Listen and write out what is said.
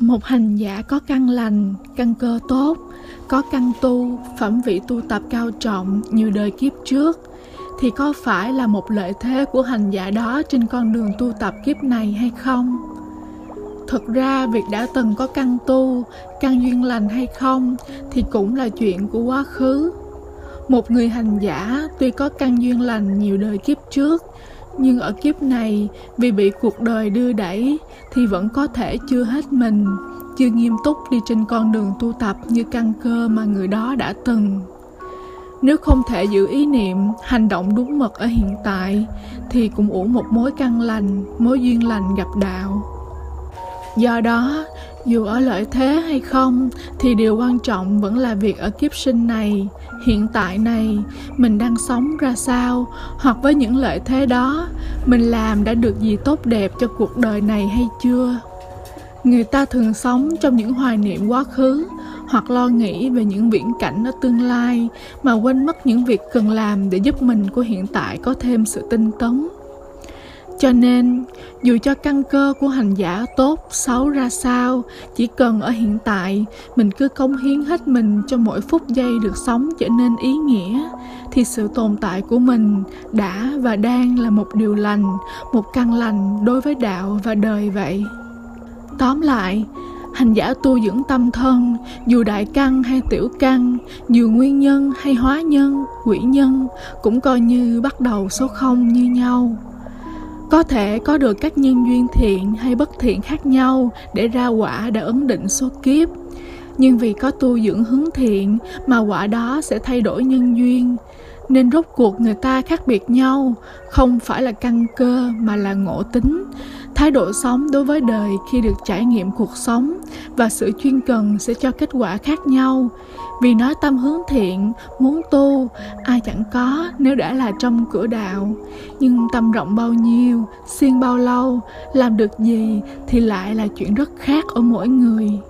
một hành giả có căn lành, căn cơ tốt, có căn tu, phẩm vị tu tập cao trọng như đời kiếp trước, thì có phải là một lợi thế của hành giả đó trên con đường tu tập kiếp này hay không? Thực ra, việc đã từng có căn tu, căn duyên lành hay không thì cũng là chuyện của quá khứ. Một người hành giả tuy có căn duyên lành nhiều đời kiếp trước nhưng ở kiếp này, vì bị cuộc đời đưa đẩy, thì vẫn có thể chưa hết mình, chưa nghiêm túc đi trên con đường tu tập như căn cơ mà người đó đã từng. Nếu không thể giữ ý niệm, hành động đúng mực ở hiện tại, thì cũng uổng một mối căn lành, mối duyên lành gặp đạo. Do đó dù ở lợi thế hay không, thì điều quan trọng vẫn là việc ở kiếp sinh này, hiện tại này, mình đang sống ra sao. Hoặc với những lợi thế đó, mình làm đã được gì tốt đẹp cho cuộc đời này hay chưa? Người ta thường sống trong những hoài niệm quá khứ, hoặc lo nghĩ về những viễn cảnh ở tương lai, mà quên mất những việc cần làm để giúp mình của hiện tại có thêm sự tinh tấn cho nên, dù cho căn cơ của hành giả tốt xấu ra sao, chỉ cần ở hiện tại, mình cứ cống hiến hết mình cho mỗi phút giây được sống trở nên ý nghĩa, thì sự tồn tại của mình đã và đang là một điều lành, một căn lành đối với đạo và đời vậy. Tóm lại, hành giả tu dưỡng tâm thân, dù đại căn hay tiểu căn, dù nguyên nhân hay hóa nhân, quỷ nhân, cũng coi như bắt đầu số không như nhau có thể có được các nhân duyên thiện hay bất thiện khác nhau để ra quả đã ấn định số kiếp. Nhưng vì có tu dưỡng hướng thiện mà quả đó sẽ thay đổi nhân duyên, nên rốt cuộc người ta khác biệt nhau, không phải là căn cơ mà là ngộ tính. Thái độ sống đối với đời khi được trải nghiệm cuộc sống và sự chuyên cần sẽ cho kết quả khác nhau. Vì nói tâm hướng thiện, muốn tu, ai chẳng có nếu đã là trong cửa đạo. Nhưng tâm rộng bao nhiêu xuyên bao lâu, làm được gì thì lại là chuyện rất khác ở mỗi người.